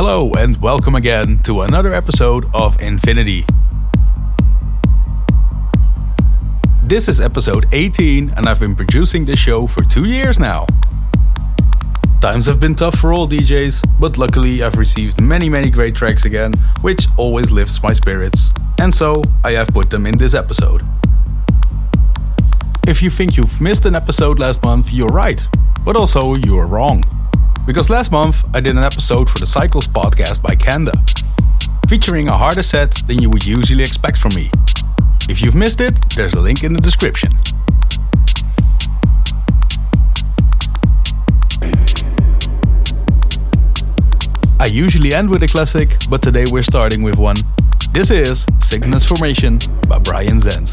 Hello, and welcome again to another episode of Infinity. This is episode 18, and I've been producing this show for two years now. Times have been tough for all DJs, but luckily I've received many, many great tracks again, which always lifts my spirits, and so I have put them in this episode. If you think you've missed an episode last month, you're right, but also you're wrong. Because last month I did an episode for the Cycles podcast by Kanda, featuring a harder set than you would usually expect from me. If you've missed it, there's a link in the description. I usually end with a classic, but today we're starting with one. This is Cygnus Formation by Brian Zenz.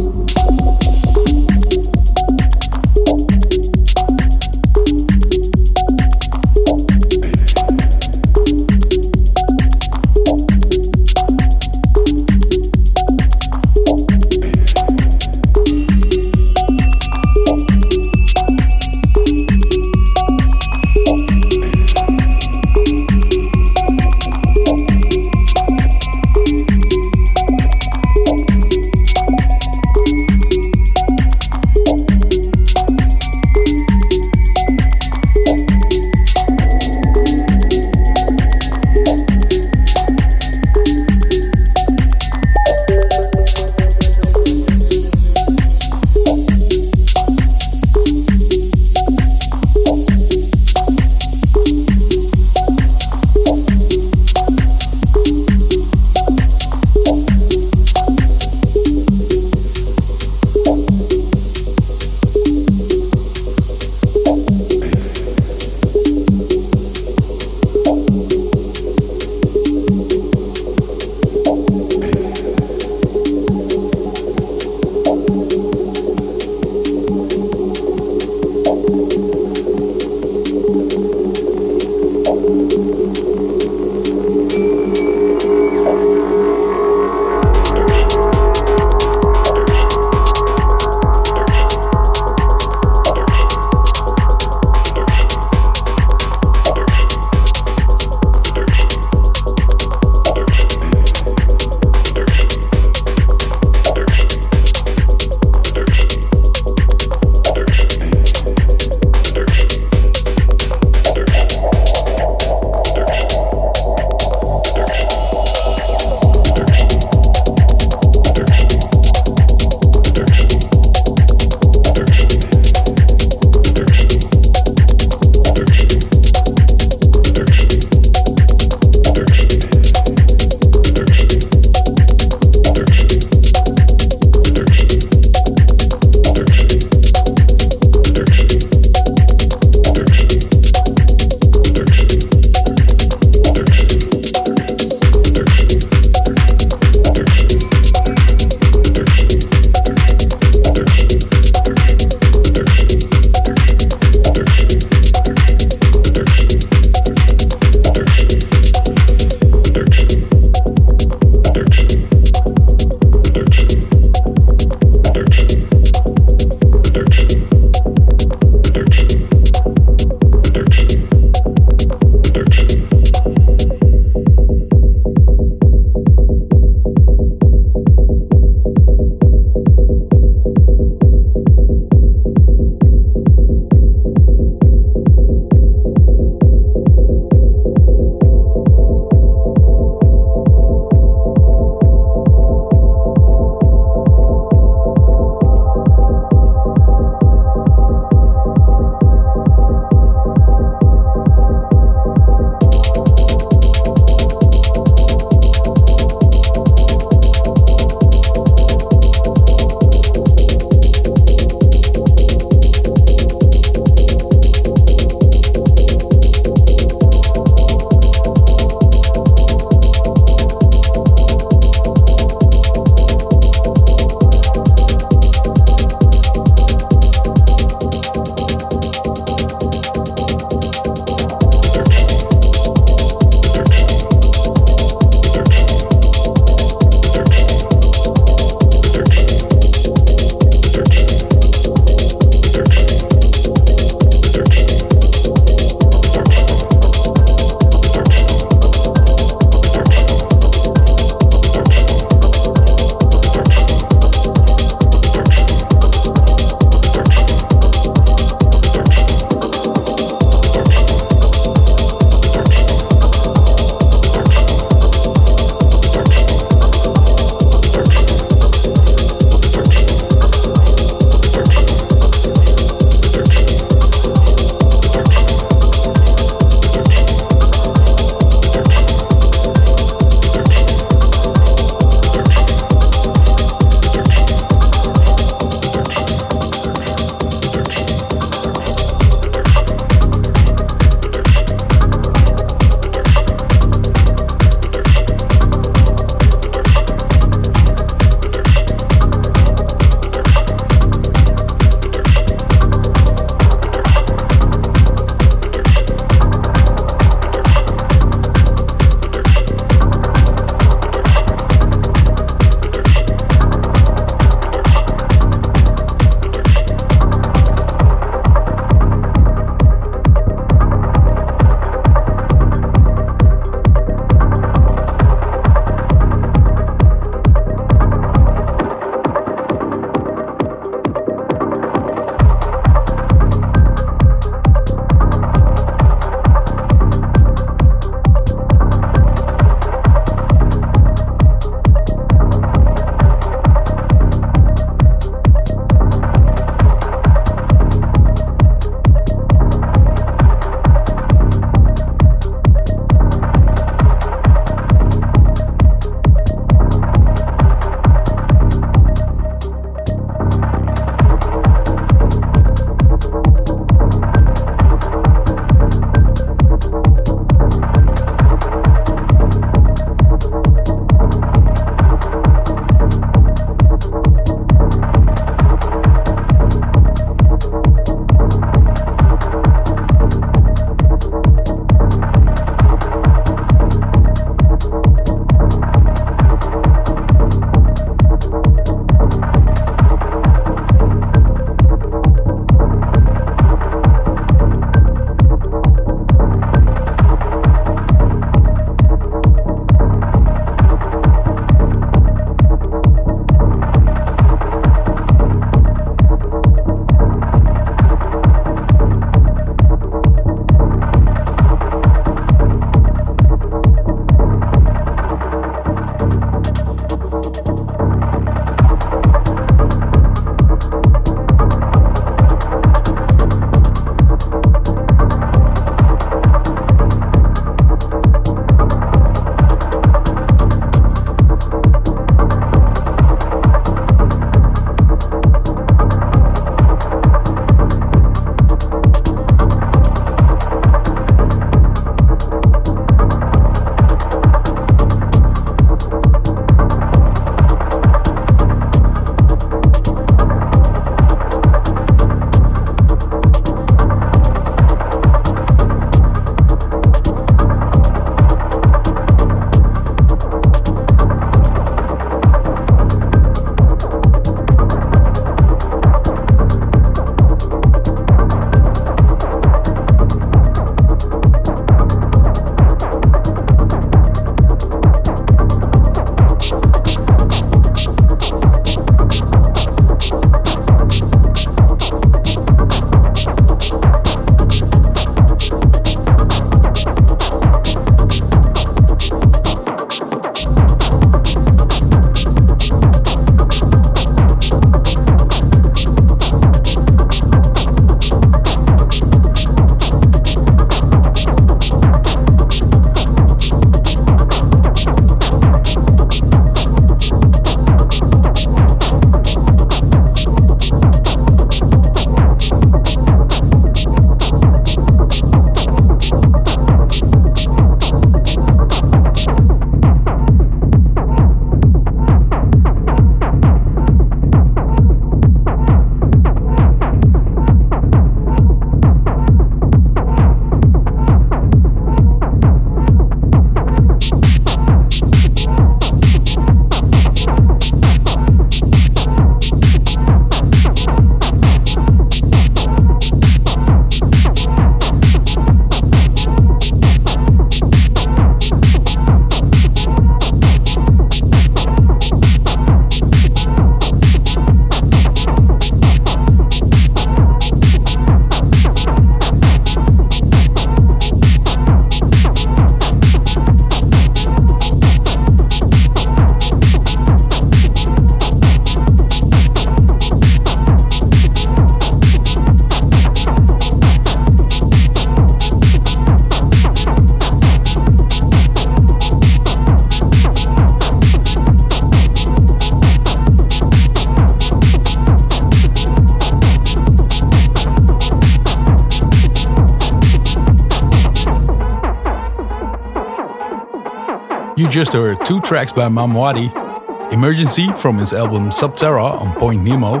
Just heard two tracks by Mamwadi Emergency from his album Subterra on Point Nemo,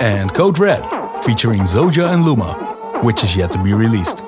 and Code Red featuring Zoja and Luma, which is yet to be released.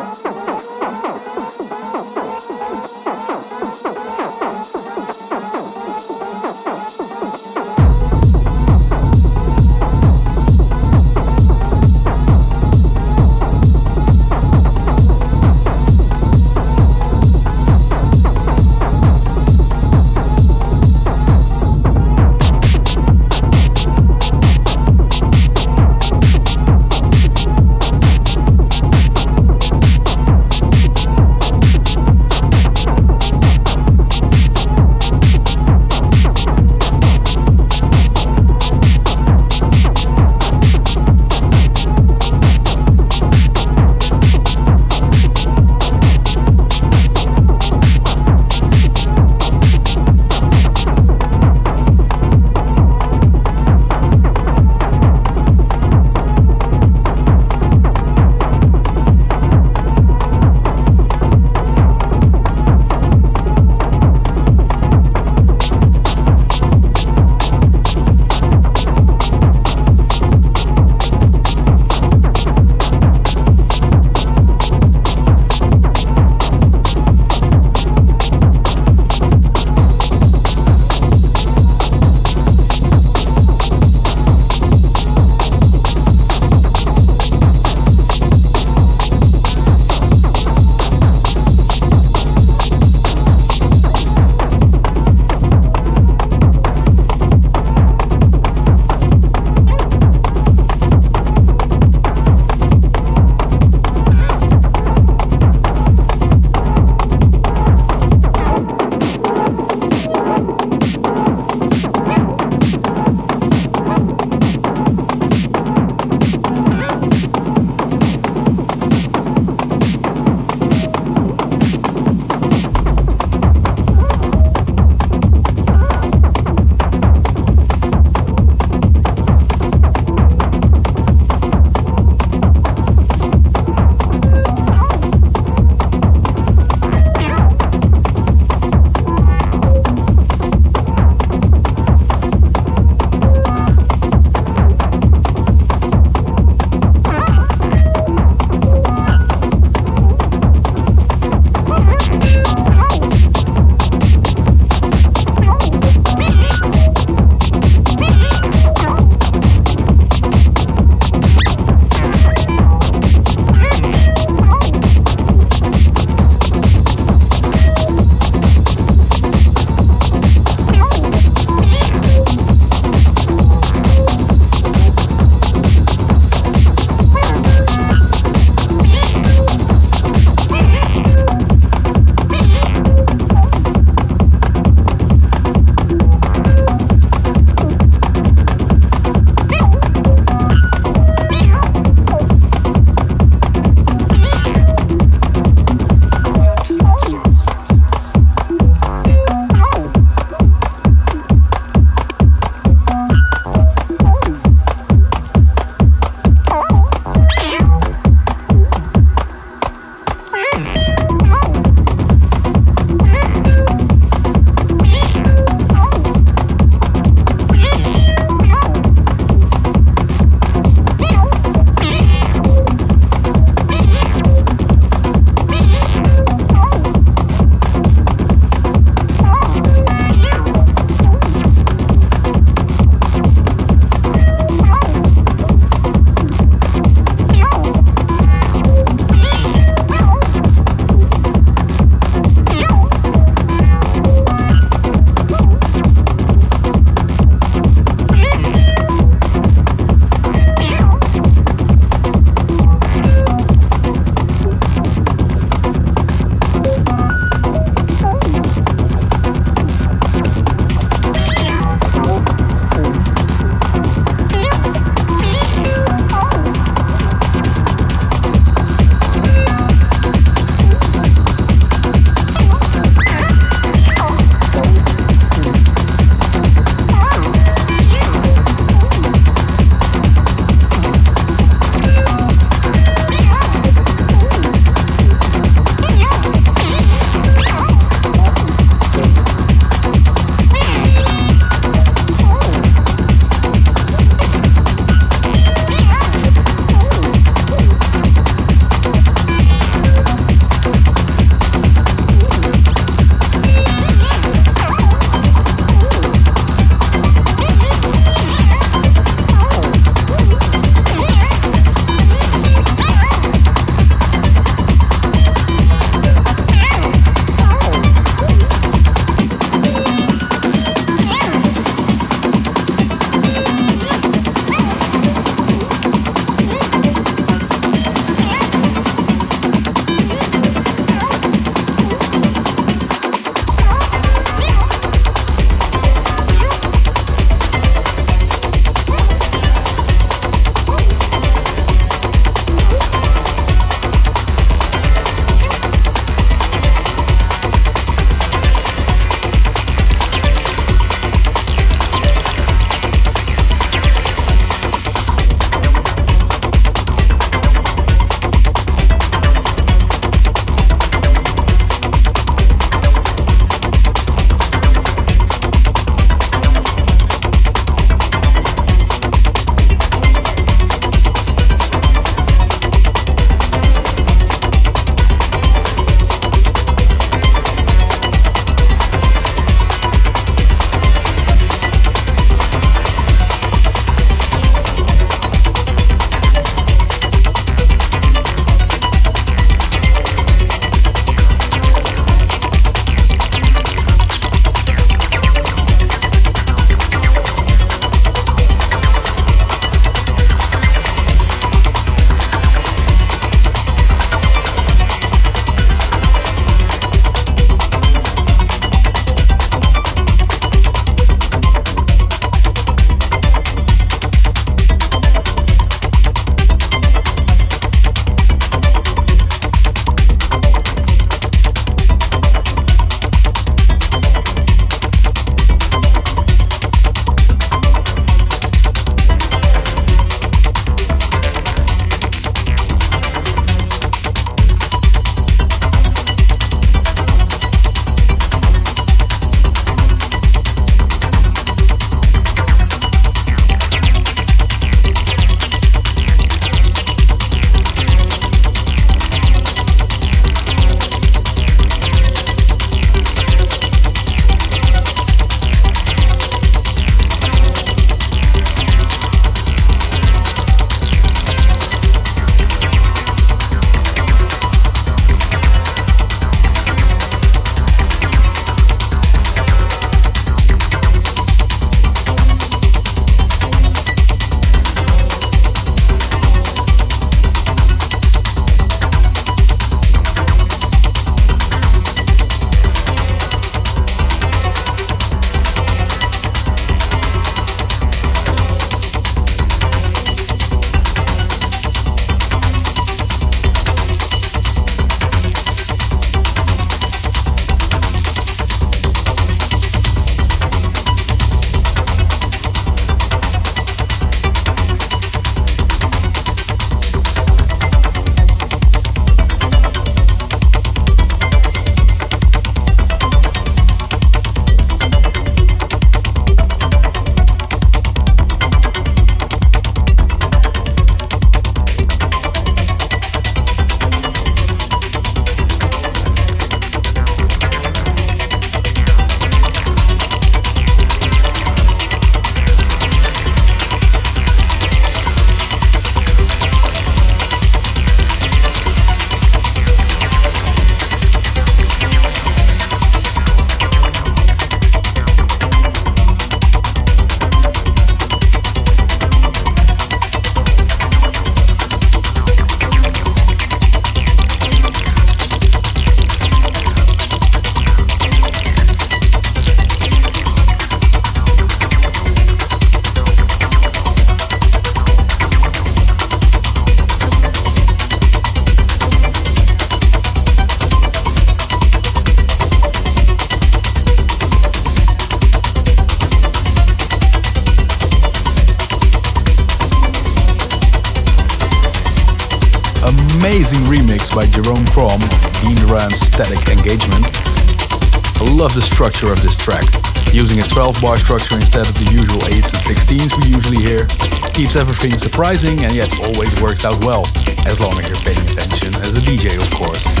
12 bar structure instead of the usual 8s and 16s we usually hear keeps everything surprising and yet always works out well, as long as you're paying attention as a DJ of course.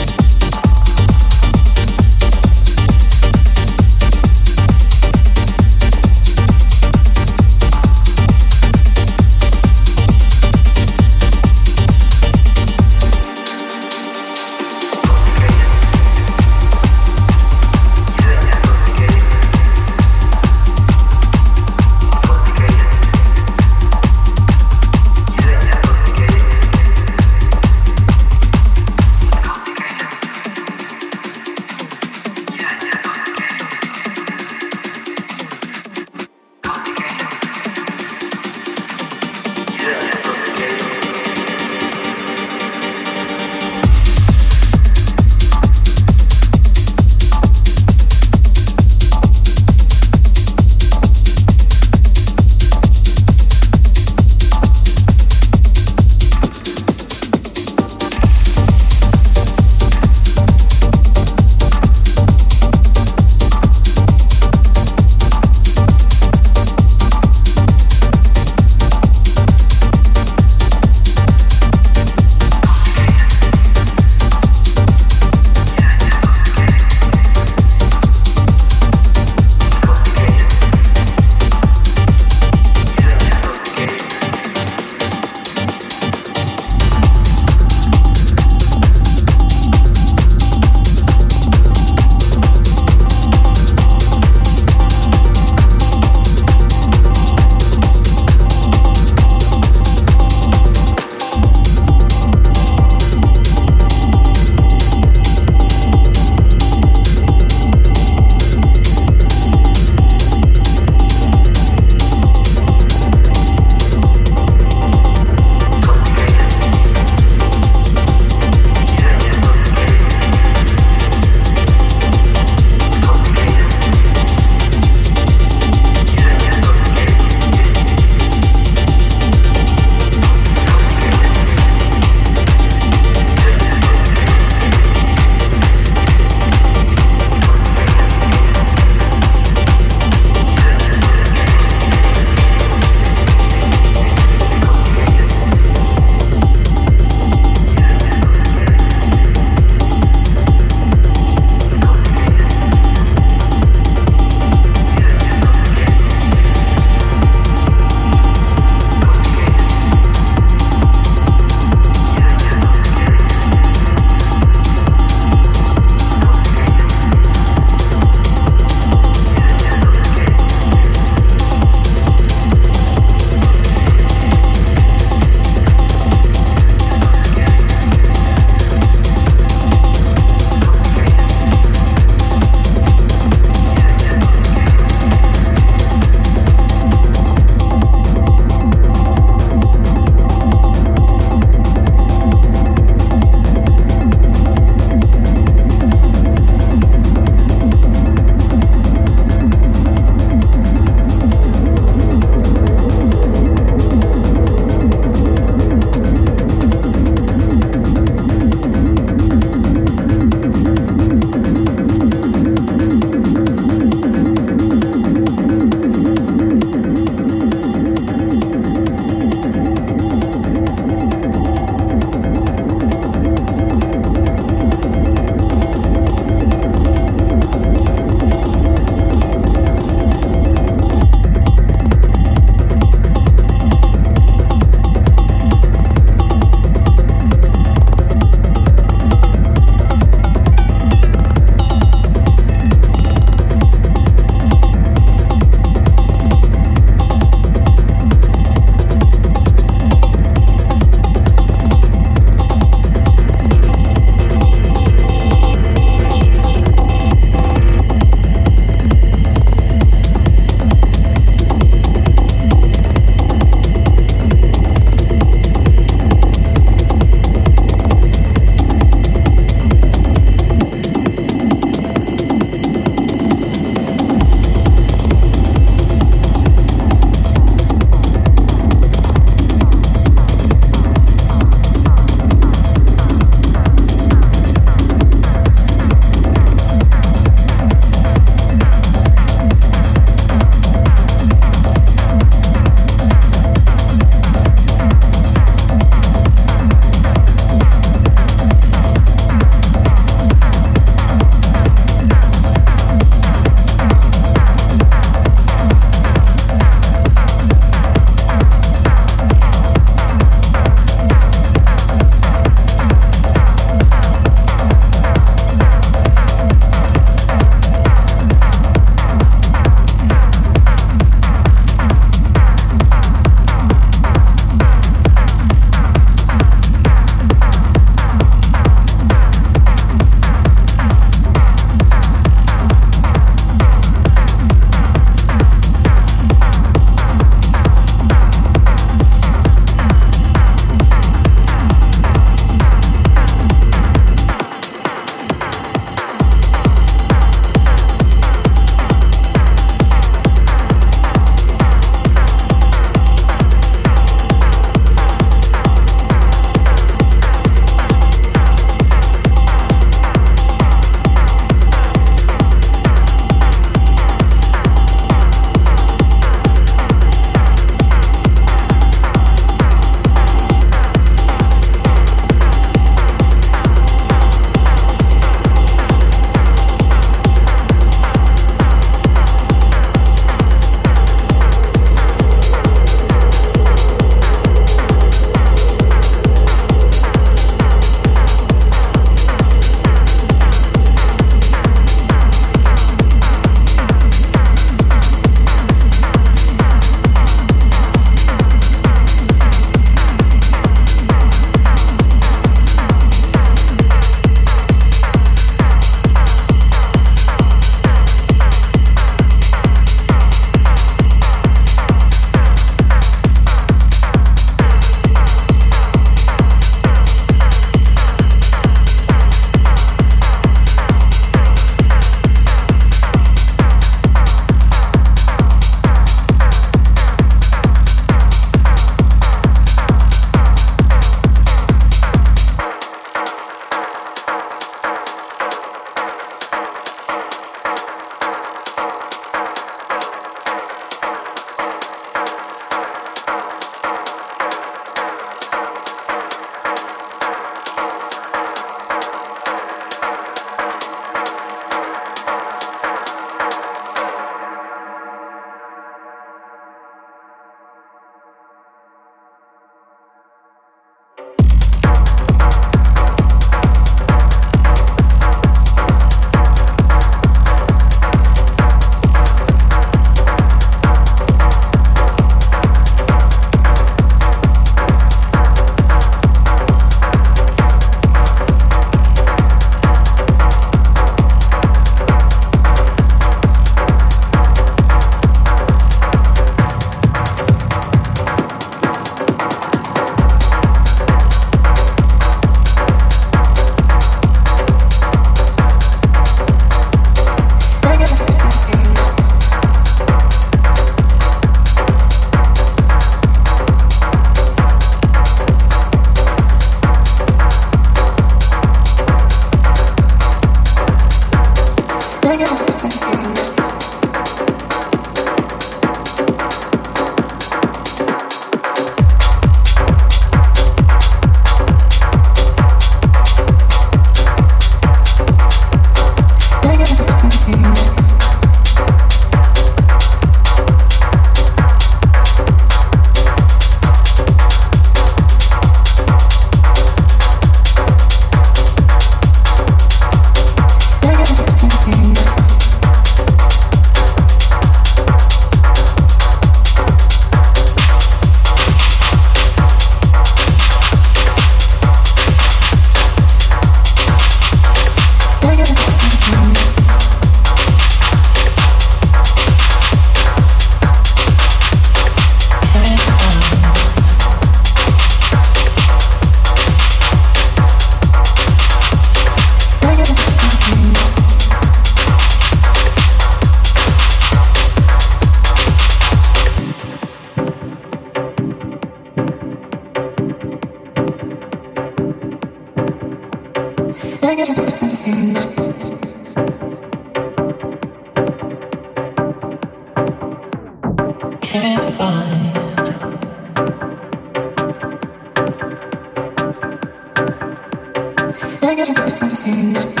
You're just a defender.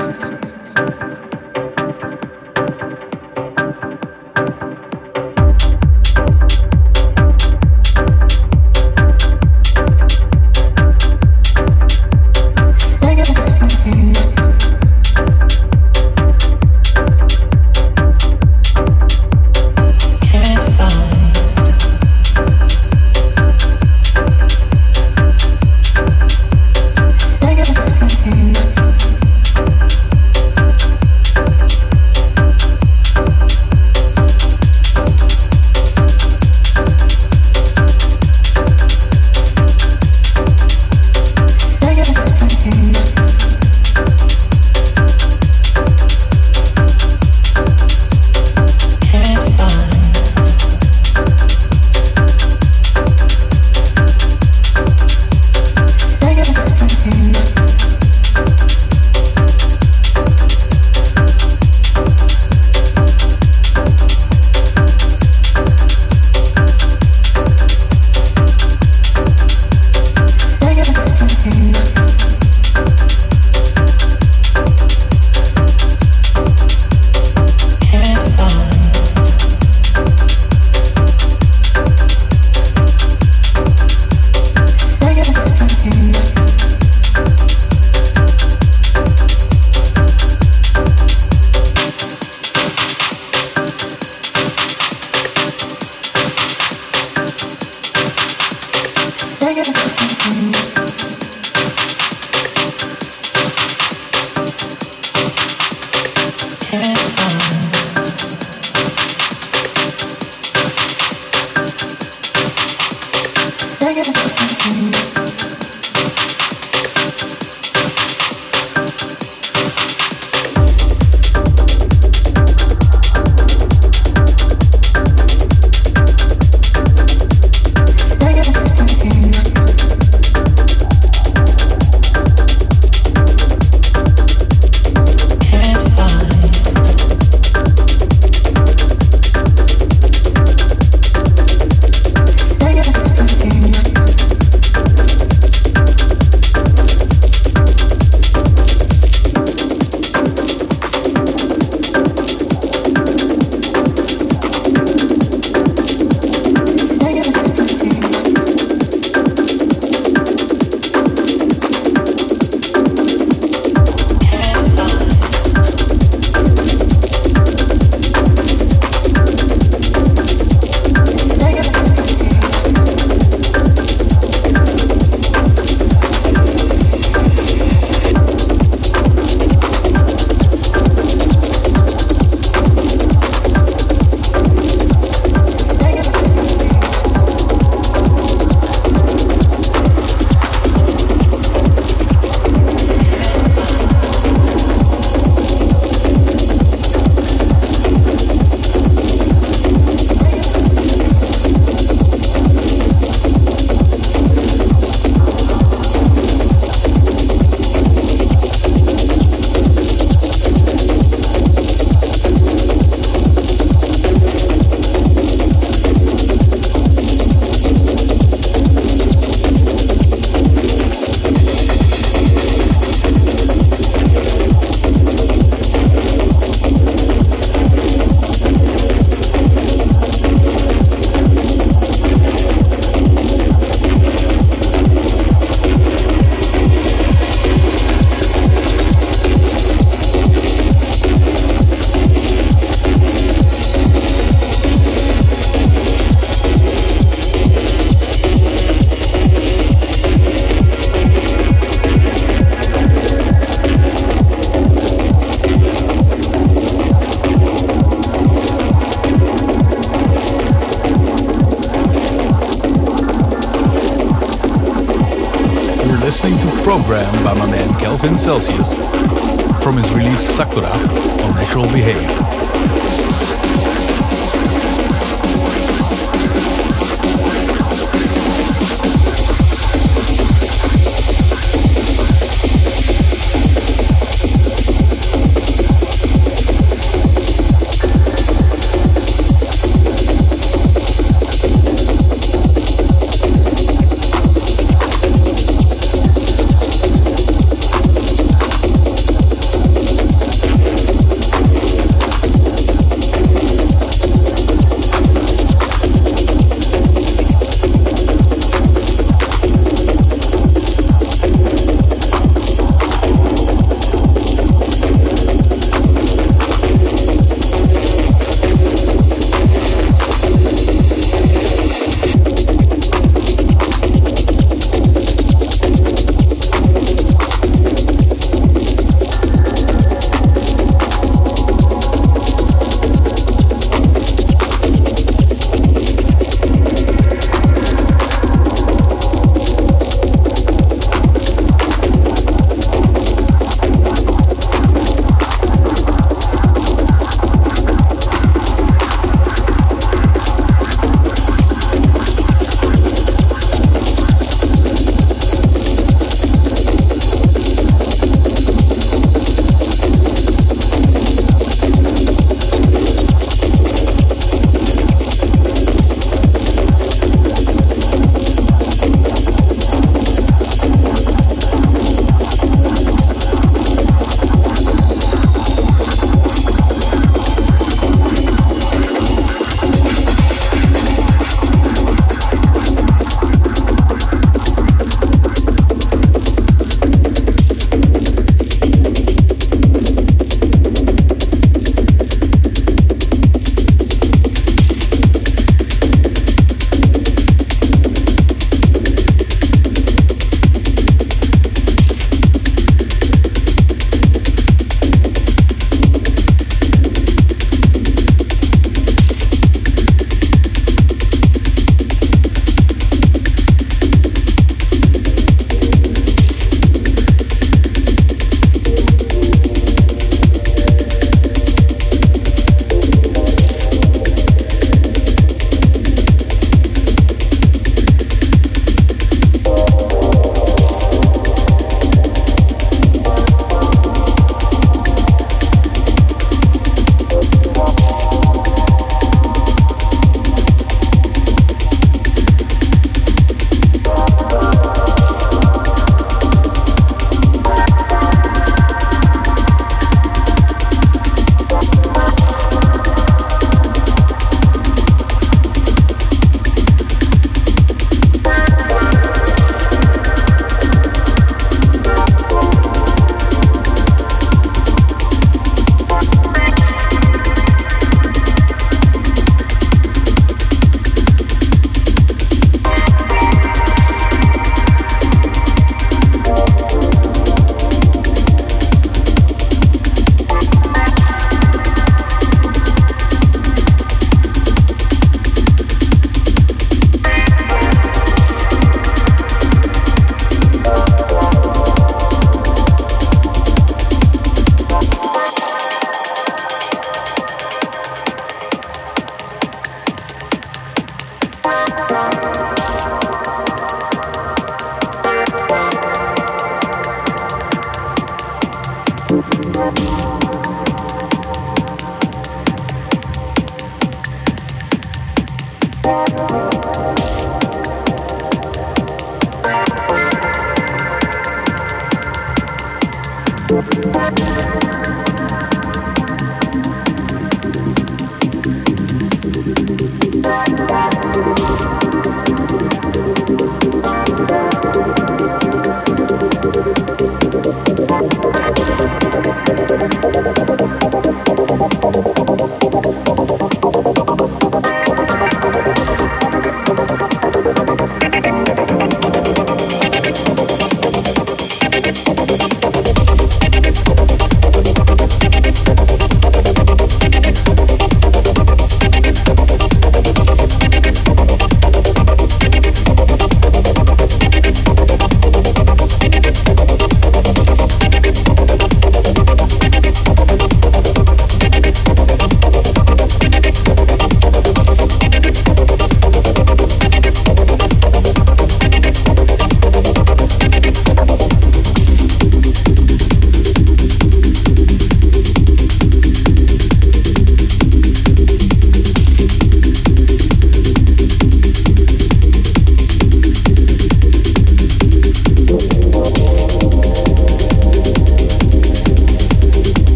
Celsius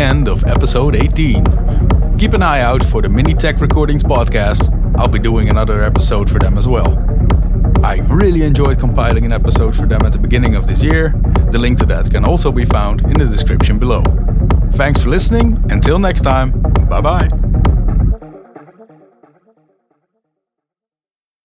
end of episode 18. Keep an eye out for the Mini Tech Recordings podcast. I'll be doing another episode for them as well. I really enjoyed compiling an episode for them at the beginning of this year. The link to that can also be found in the description below. Thanks for listening. Until next time, bye bye.